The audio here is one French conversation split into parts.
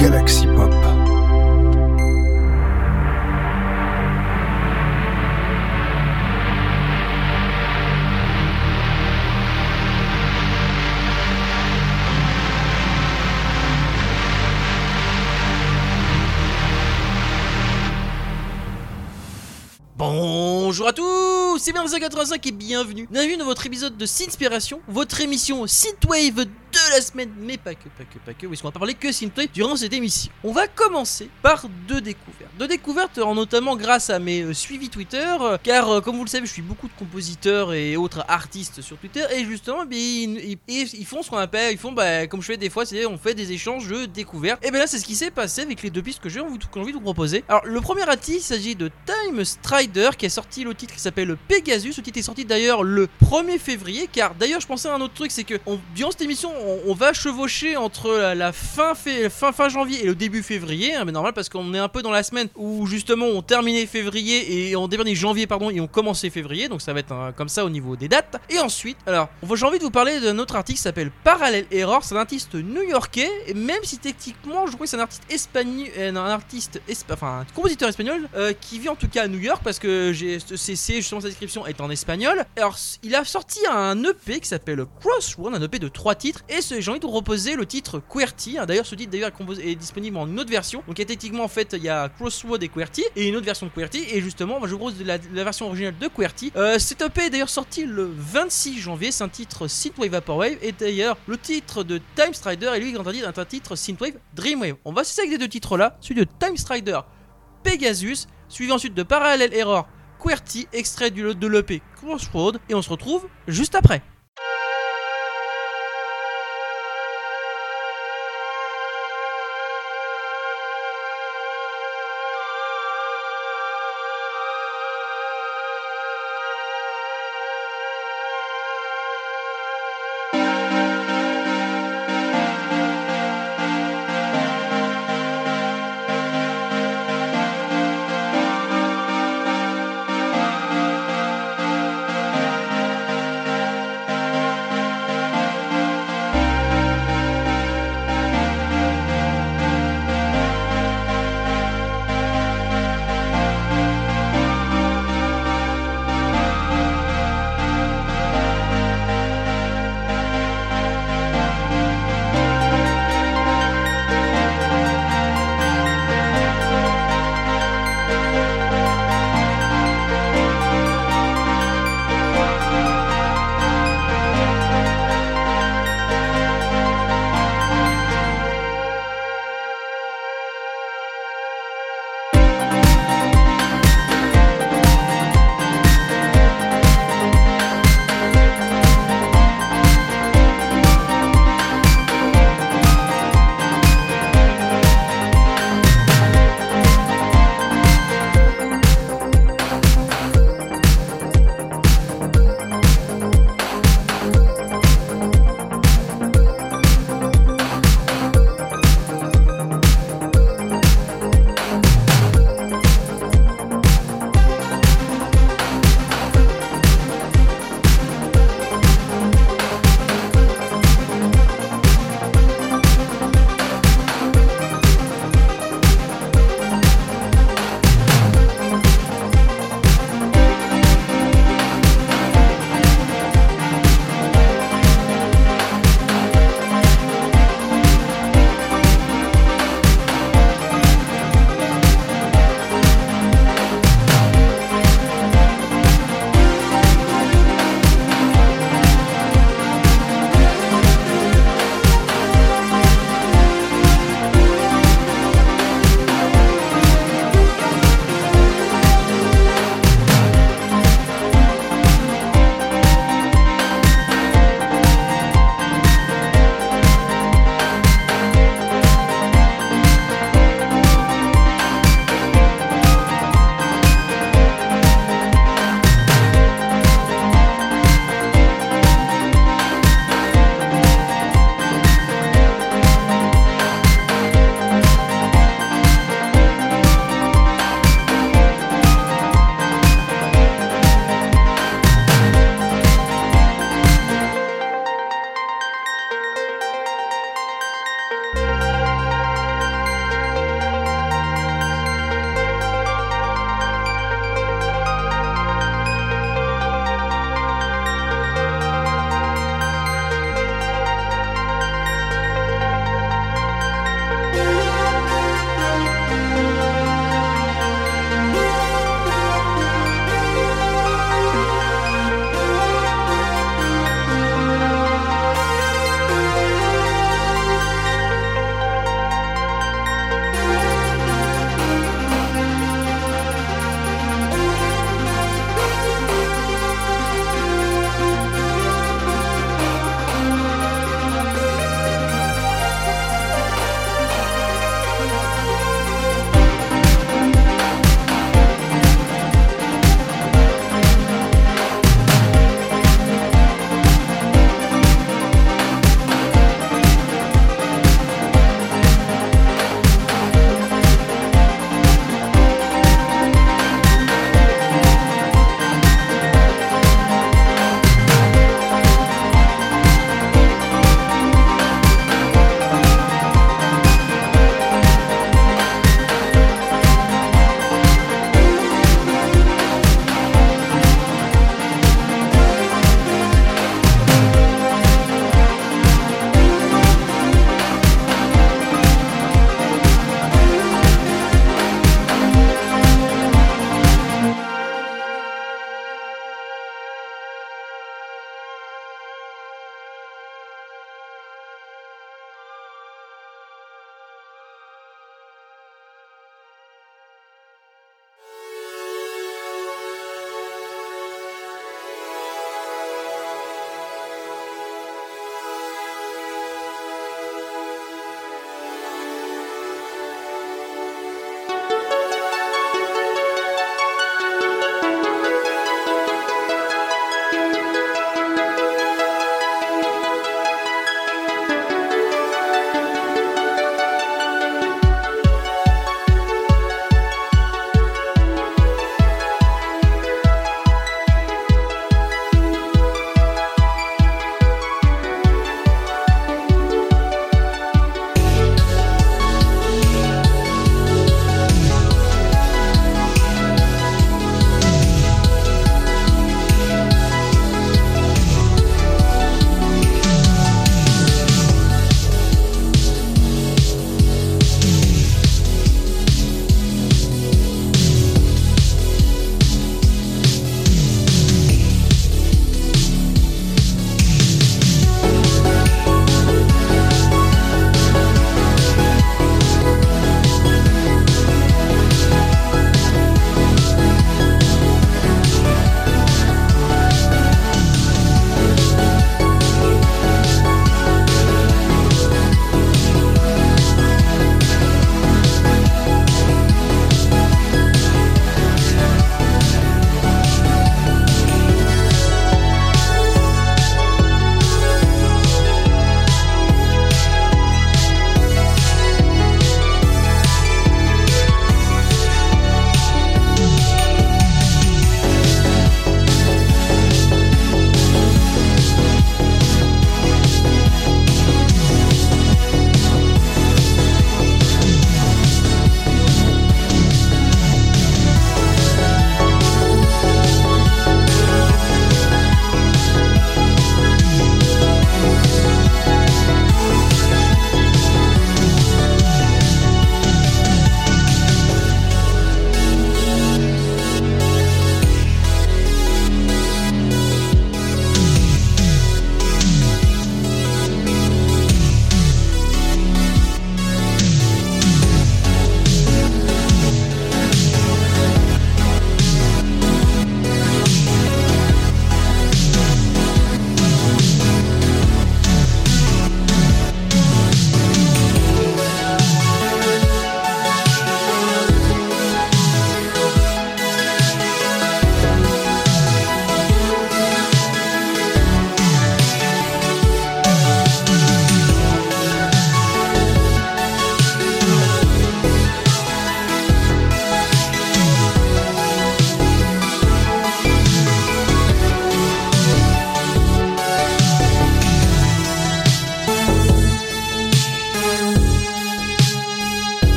Galaxy Pop. Bonjour à tous, c'est bien 85 et bienvenue. Bienvenue dans votre épisode de Synspiration, votre émission Synthwave de la semaine, mais pas que, pas que, pas que, oui, parce qu'on va parler que Synthwave durant cette émission. On va commencer par deux découvertes. Deux découvertes, notamment grâce à mes euh, suivis Twitter, euh, car euh, comme vous le savez, je suis beaucoup de compositeurs et autres artistes sur Twitter, et justement, eh ils, ils- ils- font ce qu'on appelle, ils font, bah, comme je fais des fois, c'est on fait des échanges de découvertes. Et bien là, c'est ce qui s'est passé avec les deux pistes que j'ai envie, envie de vous proposer. Alors, le premier artiste, il s'agit de Time Strider, qui a sorti le titre qui s'appelle Pegasus. Ce titre est sorti d'ailleurs le 1er février, car d'ailleurs, je pensais à un autre truc, c'est que on- durant cette émission, on, va chevaucher entre la, fin, fin, fin janvier et le début février, hein, mais normal parce qu'on est un peu dans la semaine où justement on terminait février et on terminait janvier, pardon, et on commençait février, donc ça va être un- comme ça au niveau des dates. Et ensuite, alors, j'ai envie de vous parler d'un autre artiste qui s'appelle Parallel Error, c'est un artiste new-yorkais, et même si techniquement, je crois que c'est un artiste espagnol, un artiste, enfin, un compositeur espagnol, euh, qui vit en tout cas à New York, parce que j'ai CC, justement sa description est en espagnol. Alors, il a sorti un EP qui s'appelle Crossroad, un EP de trois titres, et j'ai envie de vous reposer le titre QWERTY. hein. D'ailleurs, ce titre d'ailleurs est, est disponible en une autre version. Donc, effectivement, en fait, il y a Crossroad et QWERTY, et une autre version de QWERTY, et justement, je vous propose la, version originale de QWERTY. Euh, cet EP est d'ailleurs sorti le 26 janvier, c'est un titre Synthwave Vaporwave, et d'ailleurs, le titre de Time Strider, et lui, quant à lui, est un titre Synthwave Dreamwave. On va cesser avec les deux titres là, celui de Time Strider Pegasus, suivi ensuite de Parallel Error QWERTY, extrait du, de l'EP Crossroad, et on se retrouve juste après.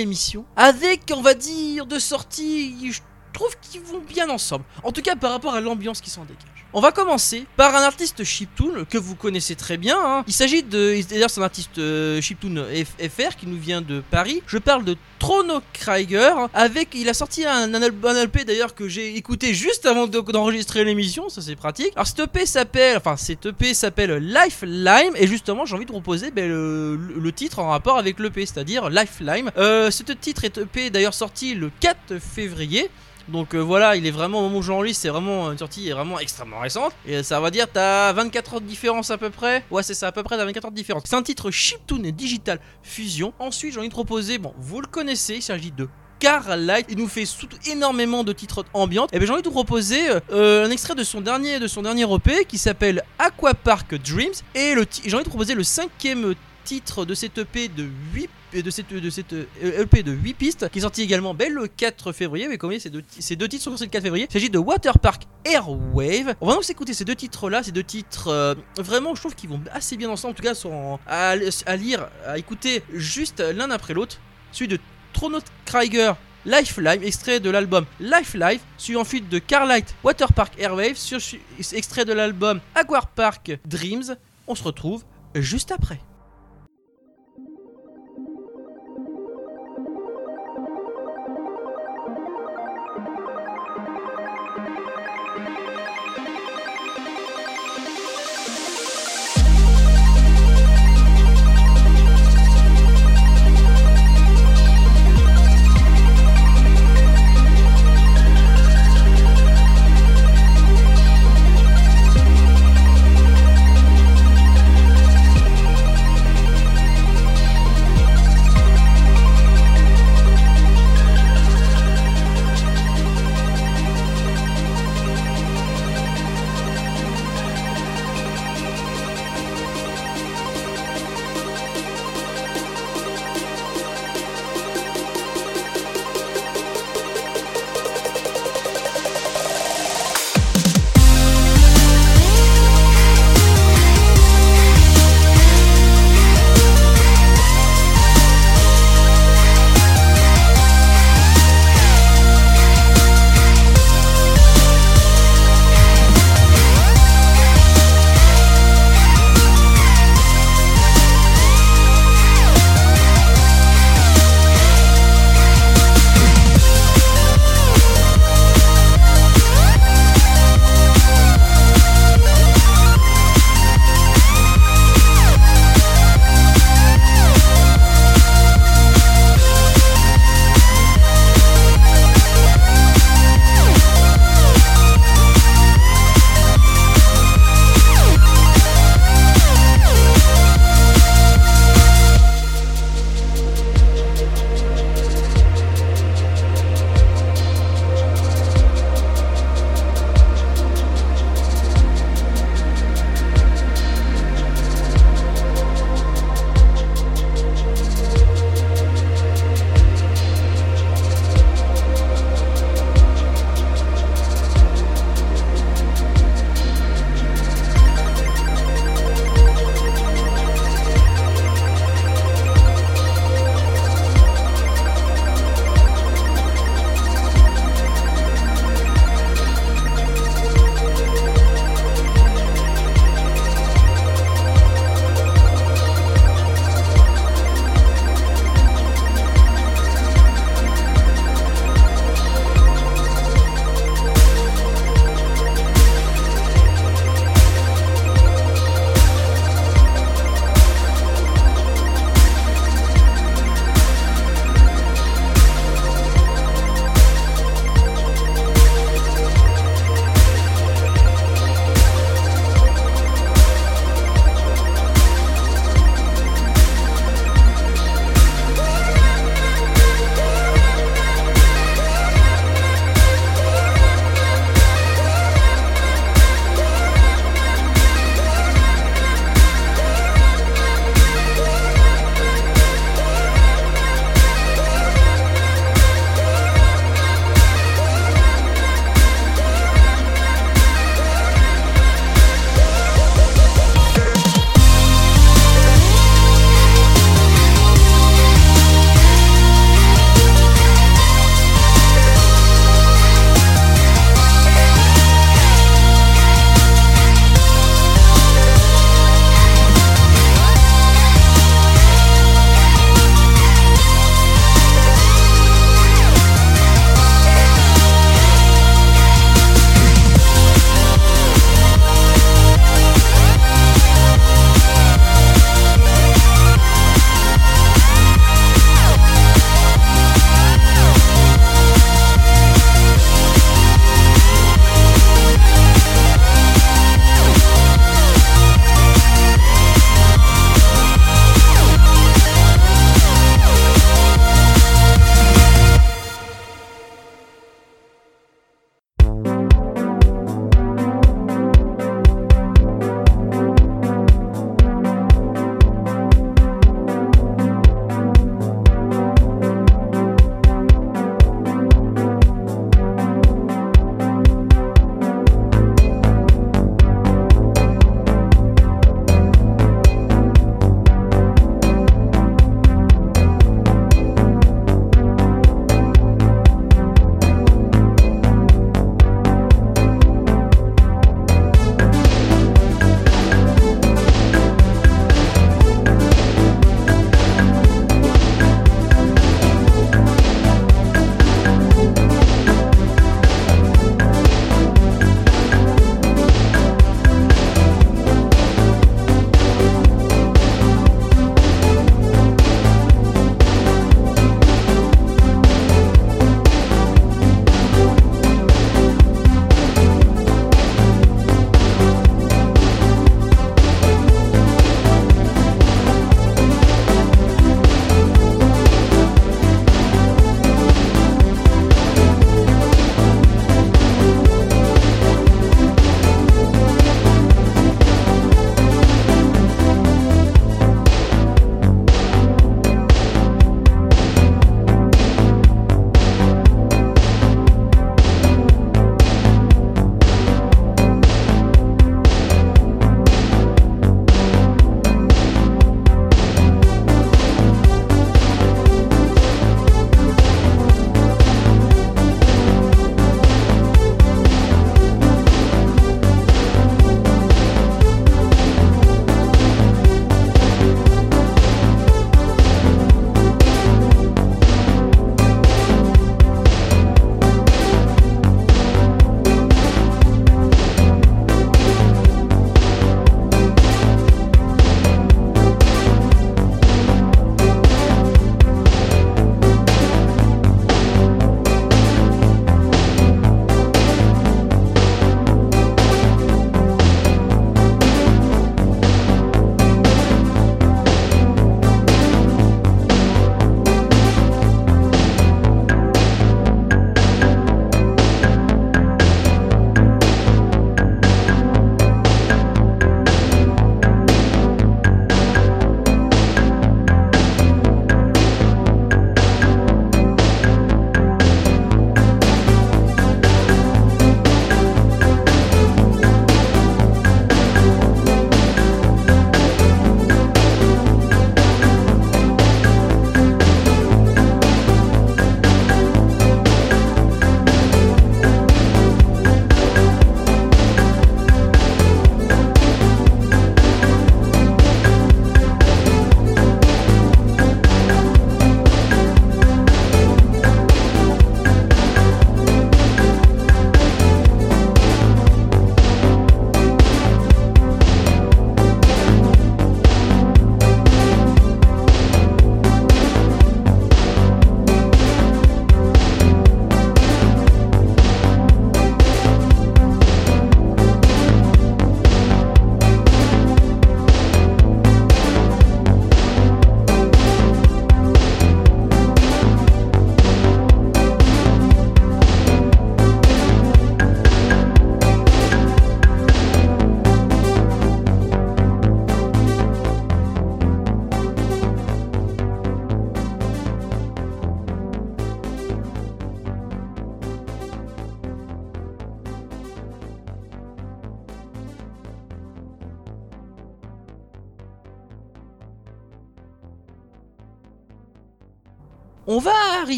L'émission avec, on va dire, de sorties, je trouve qu'ils vont bien ensemble. En tout cas, par rapport à l'ambiance qui s'en dégage. On va commencer par un artiste chiptune que vous connaissez très bien. hein. Il s'agit de. D'ailleurs, c'est un artiste euh, chiptune FR qui nous vient de Paris. Je parle de Trono Krieger. Avec, il a sorti un, un, LP d'ailleurs que j'ai écouté juste avant de- d'enregistrer l'émission. Ça, c'est pratique. Alors, cet EP s'appelle. Enfin, cet EP s'appelle Lifeline. Et justement, j'ai envie de proposer ben, le, le titre en rapport avec l'EP, c'est-à-dire Lifeline. Euh, ce titre est EP d'ailleurs sorti le 4 février. Donc euh, voilà, il est vraiment au moment où j'enregistre, c'est vraiment une sortie est vraiment extrêmement récente. Et ça va dire t'as 24 heures de différence à peu près. Ouais, c'est ça, à peu près t'as 24 heures de différence. C'est un titre chiptune et digital fusion. Ensuite, j'ai envie de proposer, bon, vous le connaissez, il s'agit de Carlight, il nous fait énormément de titres ambiantes. Et bien j'ai envie de vous proposer euh, un extrait de son dernier de son dernier EP qui s'appelle Aquapark Dreams et j'ai envie de proposer le cinquième titre de cet EP de 8 de cette, de cette euh, EP de 8 pistes qui est sorti également ben, le 4 février. Mais comme vous voyez ces deux, titres sont sortis le 4 février. Il s'agit de Waterpark Airwave. On va donc s'écouter ces deux titres là ces deux titres euh, vraiment je trouve qu'ils vont assez bien ensemble. En tout cas sont à, lire à écouter juste l'un après l'autre. Celui de Trono Krieger Lifeline, extrait de l'album Life Life, ensuite de Carlight Waterpark Airwave, sur, extrait de l'album Aquapark Dreams. On se retrouve juste après.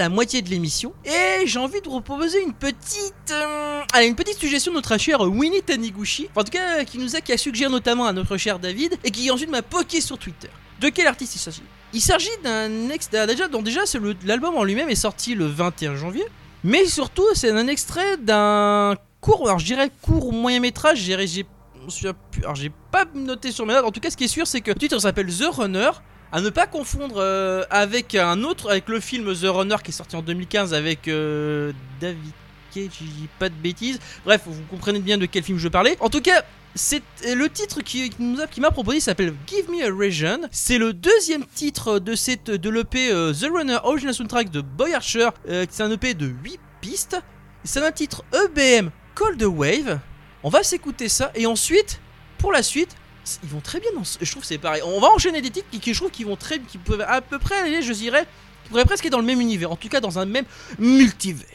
La moitié de l'émission et j'ai envie de vous proposer une petite, euh, allez, une petite suggestion de notre cher Winnie Taniguchi, en tout cas qui nous a, qui a suggéré notamment à notre cher David et qui ensuite m'a poké sur Twitter. De quel artiste il s'agit? Il s'agit d'un ex, déjà, donc déjà l'album en lui-même est sorti le 21 janvier, mais surtout c'est un extrait d'un court, alors je dirais court moyen métrage, j'ai, alors j'ai pas noté sur mes notes. En tout cas, ce qui est sûr, c'est que le titre s'appelle The Runner. À ne pas confondre euh, avec un autre, avec le film The Runner qui est sorti en 2015 avec euh, David Cage, pas de bêtises. Bref, vous comprenez bien de quel film je parlais. En tout cas, c'est le titre qui, qui m'a proposé s'appelle Give Me a Region. C'est le deuxième titre de cette de l'EP euh, The Runner Original Soundtrack de Boy Archer. C'est un EP de 8 pistes. C'est un titre EBM Cold Wave. On va s'écouter ça et ensuite, pour la suite, ils vont très bien dans ce... Je trouve c'est pareil. On va enchaîner des titres qui, je trouve qui vont très... qui peuvent à peu près aller, je dirais, qui pourraient presque être dans le même univers. En tout cas, dans un même multivers.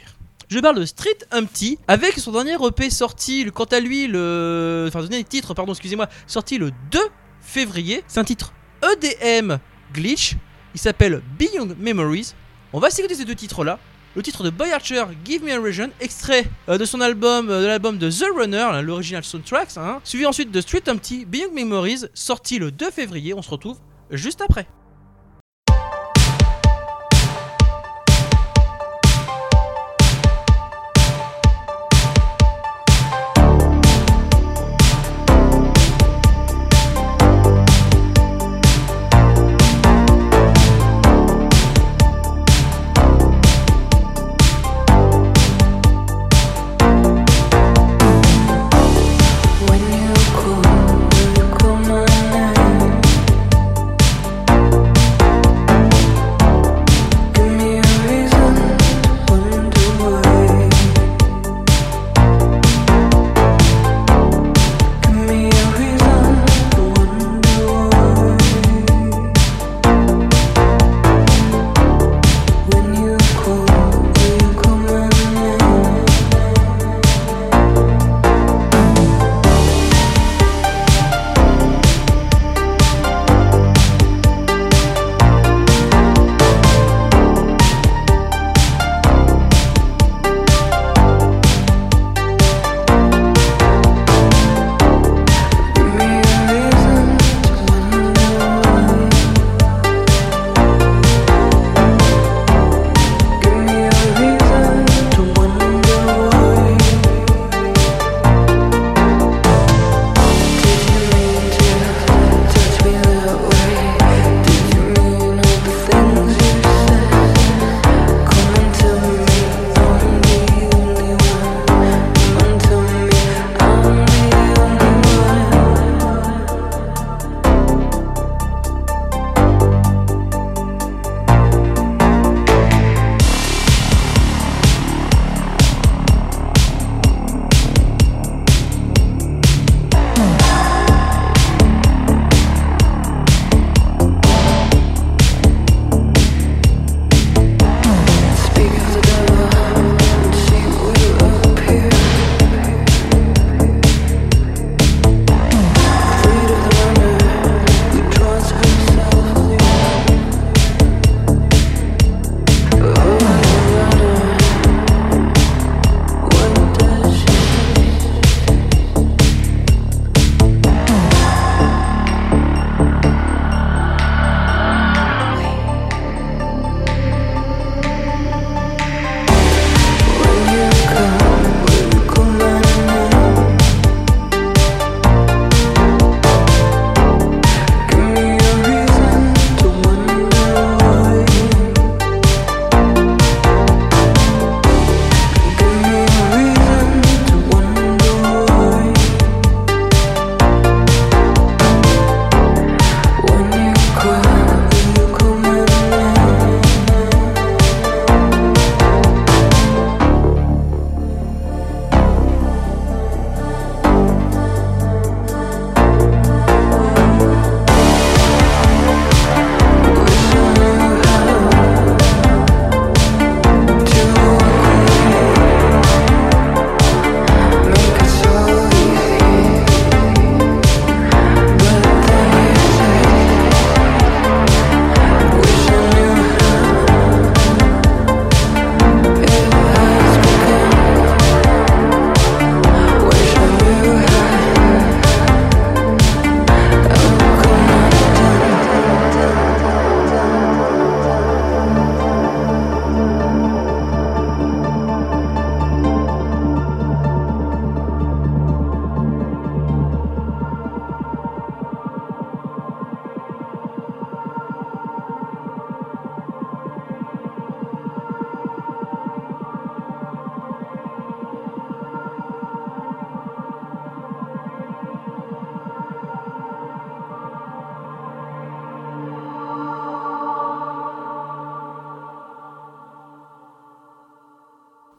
Je parle de Street Humpty avec son dernier EP sorti, quant à lui, le. Enfin, dernier titre, pardon, excusez-moi, sorti le 2 février. C'est un titre EDM Glitch. Il s'appelle Beyond Memories. On va s'écouter ces deux titres-là. Le titre de Boy Archer, Give Me a Region, extrait euh, de son album, euh, de l'album de The Runner, là, l'original soundtrack, hein. suivi ensuite de Street Humpty, Beyond Memories, sorti le 2 février. On se retrouve juste après.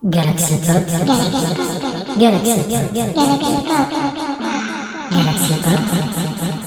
Galaxy Pop. Galaxy Pop. Galaxy Pop.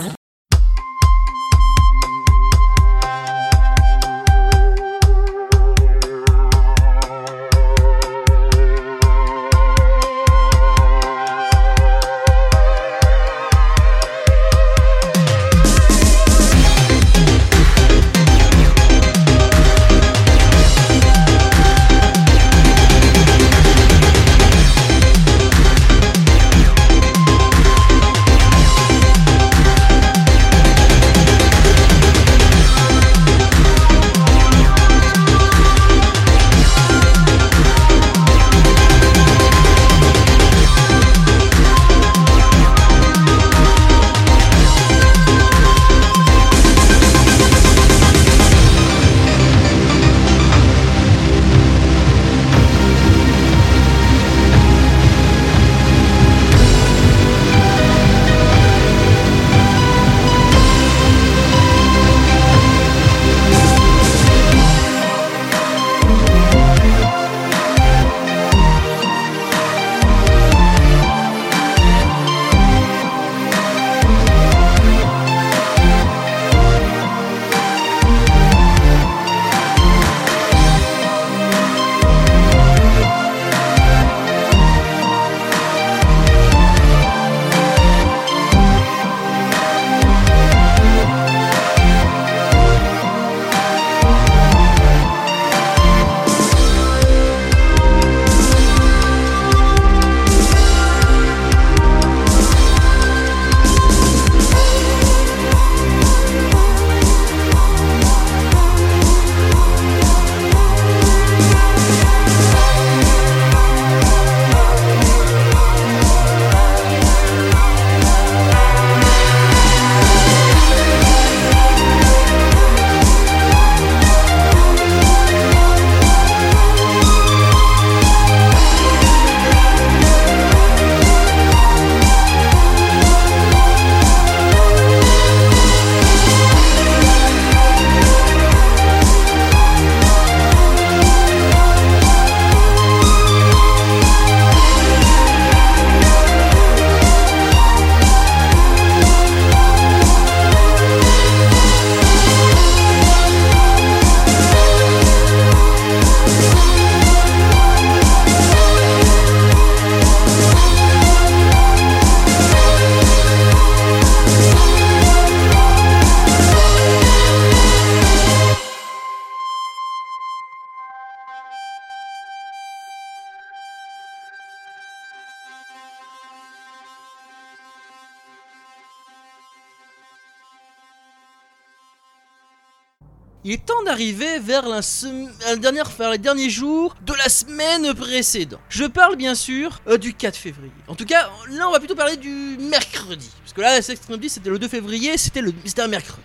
Il est temps d'arriver vers la, sem- la dernière, vers les derniers jours de la semaine précédente. Je parle bien sûr euh, du 4 février. En tout cas, là on va plutôt parler du mercredi. Parce que là, Extreme c'était le 2 février, c'était le- un mercredi.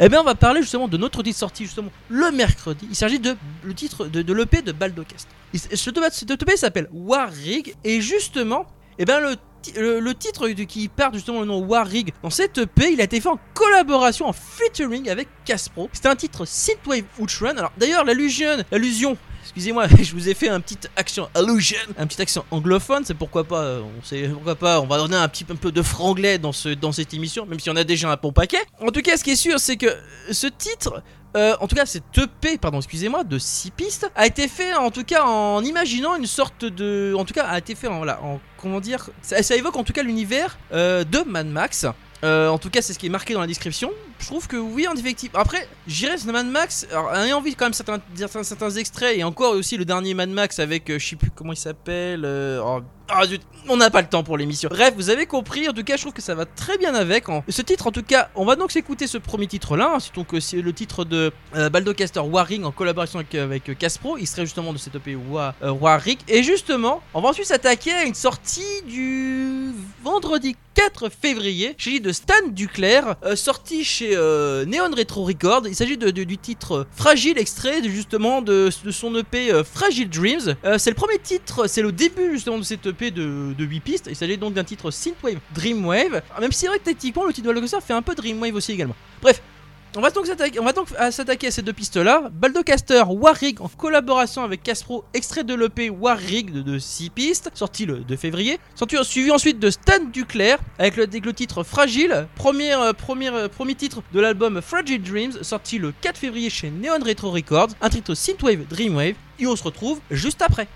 Eh bien, on va parler justement de notre titre sorti justement le mercredi. Il s'agit de le titre de, de l'EP de Baldocast. Il s- Ce ce EP s'appelle War Rig et justement, eh ben le, le, le titre qui part justement le nom War Rig dans cette EP, il a été fait en collaboration, en featuring avec Caspro. C'était un titre Synthwave Outrun. Alors d'ailleurs, l'allusion, l'allusion. Excusez-moi, je vous ai fait un petit accent allusion, un petit accent anglophone, c'est pourquoi pas, euh, on sait pourquoi pas, on va donner un petit peu- de franglais dans ce dans cette émission, même si on a déjà un bon paquet. En tout cas, ce qui est sûr, c'est que ce titre euh, en tout cas, cette EP, pardon, excusez-moi, de 6 pistes, a été fait en tout cas en imaginant une sorte de. En tout cas, a été fait en. Comment dire ça, évoque en tout cas l'univers euh, de Mad Max. Euh, en tout cas, c'est ce qui est marqué dans la description. Je trouve que oui, en effectif. Après, j'irais sur Mad Max. Alors, ayant envie quand même certains, certains, certains extraits et encore aussi le dernier Mad Max avec, euh, je sais plus comment il s'appelle. euh, oh, ah, on n'a pas le temps pour l'émission. Bref, vous avez compris. En tout cas, je trouve que ça va très bien avec. Ce titre, en tout cas, on va donc s'écouter ce premier titre-là. hein, c'est donc euh, le titre de euh, Baldocaster Warring en collaboration avec, avec euh, Caspro. Il serait justement de cette EP Wa- euh, Warring. Et justement, on va ensuite s'attaquer à une sortie du vendredi 4 février. S'agit de Stan Duclair, euh, sorti chez euh, Neon Retro Records. Il s'agit du titre euh, Fragile, extrait justement de, de son EP euh, Fragile Dreams. Euh, c'est le premier titre, c'est le début justement de cette EP de, de 8 pistes. Il s'agit donc d'un titre Synthwave Dreamwave. Même si c'est vrai que techniquement le titre de Baldocaster fait un peu Dreamwave aussi également. Bref. On va donc s'attaquer, à ces deux pistes-là. Baldocaster Warrig en collaboration avec Caspro, extrait de l'EP Warrig de, de 6 pistes, sorti le 2 février. Suivi ensuite de Stan Duclair avec le, avec le titre Fragile, premier, euh, premier, euh, premier titre de l'album Fragile Dreams, sorti le 4 février chez Neon Retro Records, un titre Synthwave Dreamwave. Et on se retrouve juste après.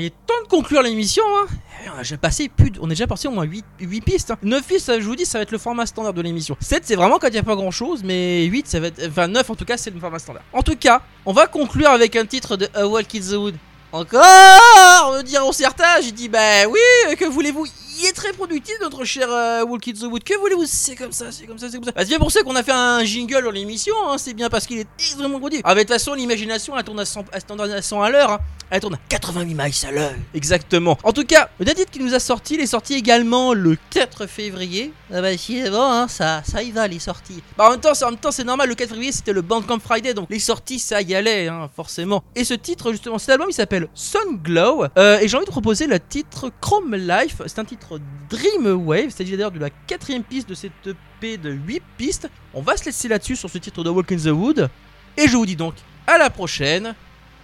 Il est temps de conclure l'émission. Hein. Eh, On a déjà passé plus de- on est déjà parti au moins 8, pistes. Hein. 9 pistes, je vous dis, ça va être le format standard de l'émission. 7, c'est vraiment quand il n'y a pas grand chose, mais 8, ça va être. Enfin, 9 en tout cas, c'est le format standard. En tout cas, on va conclure avec un titre de A Walk in the Wood. Encore? Me diront certains, j'ai dit, bah oui, que voulez-vous? Il est très productif, notre cher euh, Walk in the Wood. Que voulez-vous? C'est comme ça, c'est comme ça, c'est comme ça. Bah, c'est bien pour ça qu'on a fait un jingle dans l'émission, hein. c'est bien parce qu'il est extrêmement productif. Ah, mais de toute façon, l'imagination, elle tourne à 100, elle tourne à 100 à l'heure. hein. Elle tourne à 88 miles à l'heure. Exactement. En tout cas, le dernier titre qui nous a sorti, il est sorti également le 4 février. Ah bah si, bon, hein, ça, ça y va, les sorties. Bah en même temps, c'est- en même temps, c'est normal, le 4 février, c'était le Bandcamp Friday, donc les sorties, ça y allait, hein, forcément. Et ce titre, justement, cet album, il s'appelle Sun Glow. Euh, et j'ai envie de proposer le titre Chrome Life. C'est un titre Dreamwave, c'est-à-dire d'ailleurs de la quatrième piste de cette EP de 8 pistes. On va se laisser là-dessus sur ce titre de Walk in the Wood. Et je vous dis donc à la prochaine.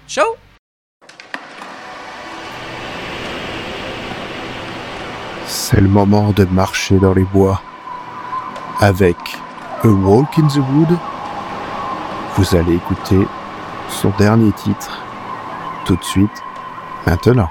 Ciao C'est le moment de marcher dans les bois. Avec A Walk in the Wood, vous allez écouter son dernier titre tout de suite, maintenant.